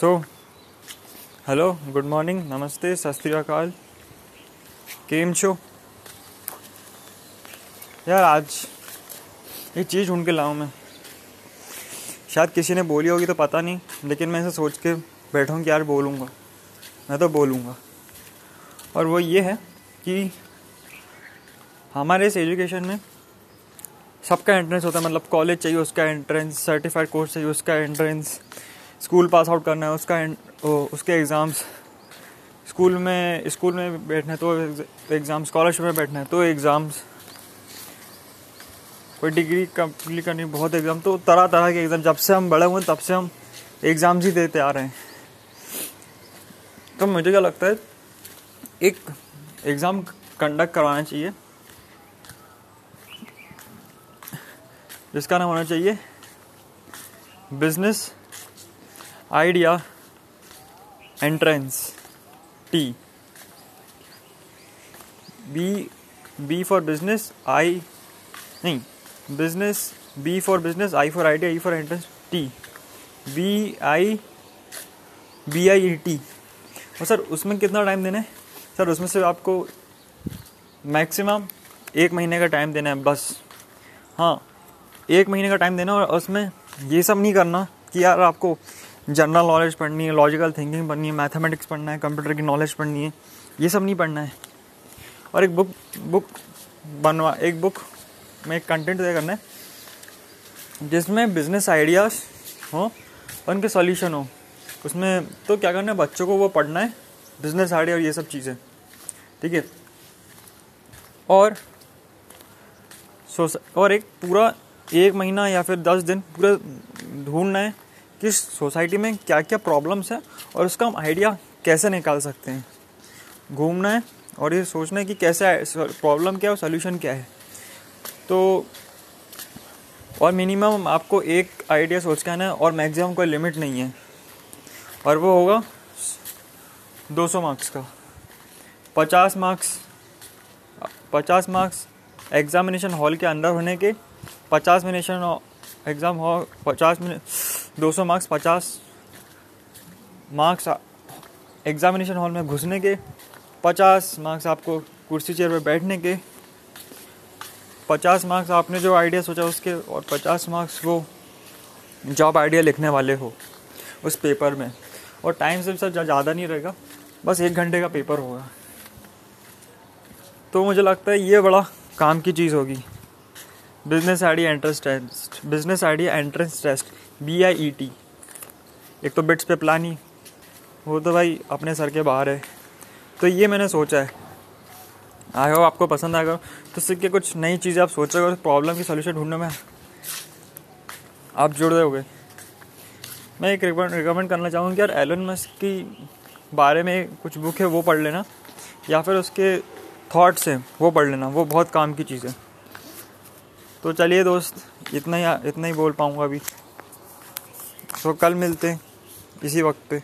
So hello good morning नमस्ते सत केम show यार आज एक चीज़ ढूंढ के लाऊं मैं। शायद किसी ने बोली होगी तो पता नहीं, लेकिन मैं ऐसे सोच के बैठा कि यार बोलूँगा। मैं तो बोलूँगा। और वो ये है कि हमारे इस एजुकेशन में सबका एंट्रेंस होता है मतलब कॉलेज चाहिए, उसका एंट्रेंस सर्टिफाइड कोर्स चाहिए, उसका एंट्रेंस स्कूल पास आउट करना है, उसका उसके एग्ज़ाम्स स्कूल में स्कूल में बैठना है तो एग्ज़ाम स्कॉलरशिप में बैठना है तो एग्ज़ाम्स कोई डिग्री कंप्लीट करनी, बहुत एग्ज़ाम तो तरह तरह के एग्ज़ाम जब से हम बड़े हुए तब से हम एग्ज़ाम्स ही देते आ रहे हैं। तो मुझे क्या लगता है, एक एग्ज़ाम कंडक्ट करवाना चाहिए, जिसका नाम होना चाहिए business idea entrance T B B for business I नहीं business B for business I for idea E for entrance T B I B I E T और सर, उसमें कितना टाइम देना है? सर, उसमें से आपको मैक्सिमम एक महीने का टाइम देना है, बस। हाँ एक महीने का टाइम देना और उसमें ये सब नहीं करना कि यार आपको जनरल नॉलेज पढ़नी है लॉजिकल थिंकिंग पढ़नी है मैथमेटिक्स पढ़ना है कंप्यूटर की नॉलेज पढ़नी है, ये सब नहीं पढ़ना है। और एक बुक बुक बनवा, एक बुक में एक कंटेंट तय करना है, जिसमें बिज़नेस आइडियाज़ हो और उनके सॉल्यूशन हो। उसमें तो क्या करना है, बच्चों को वो पढ़ना है बिज़नेस आइडिया और ये सब चीज़ें। ठीक है? और और एक पूरा एक महीना या फिर दस दिन पूरा ढूंढना है कि सोसाइटी में क्या क्या प्रॉब्लम्स है और उसका हम आइडिया कैसे निकाल सकते हैं। घूमना है और ये सोचना है कि कैसे प्रॉब्लम क्या है और सोल्यूशन क्या है। तो और मिनिमम आपको एक आइडिया सोच के आना है और मैक्सिमम कोई लिमिट नहीं है। और वो होगा 200 मार्क्स का। 50 मार्क्स 50 मार्क्स एग्जामिनेशन हॉल के अंदर होने के 50 मिनेशन exam hall 50 minute 200 marks 50 marks examination hall में घुसने के 50 मार्क्स आपको कुर्सी चेयर पर बैठने के 50 मार्क्स आपने जो आइडिया सोचा उसके, और 50 मार्क्स वो जॉब आइडिया लिखने वाले हो उस पेपर में। और टाइम से सर ज़्यादा नहीं रहेगा, बस एक घंटे का पेपर होगा। तो मुझे लगता है ये बड़ा काम की चीज़ होगी। Business idea entrance test business idea entrance test B I E T एक तो बिट्स पे प्लानी वो तो भाई अपने सर के बाहर है। तो ये मैंने सोचा है। आई होप आपको पसंद आएगा। तो सीख के कुछ नई चीज़ें आप सोच रहे हो? प्रॉब्लम की सोल्यूशन ढूँढने में। आप जुड़ रहे हो मैं एक रिकमेंड करना चाहूँगा कि यार एलन मस्क की बारे में कुछ बुक है, वो पढ़ लेना। या फिर उसके थॉट्स हैं, वो पढ़ लेना। वो बहुत काम की चीज़ है। तो चलिए दोस्त, इतना ही इतना ही बोल पाऊँगा अभी। तो कल मिलते हैं इसी वक्त पे।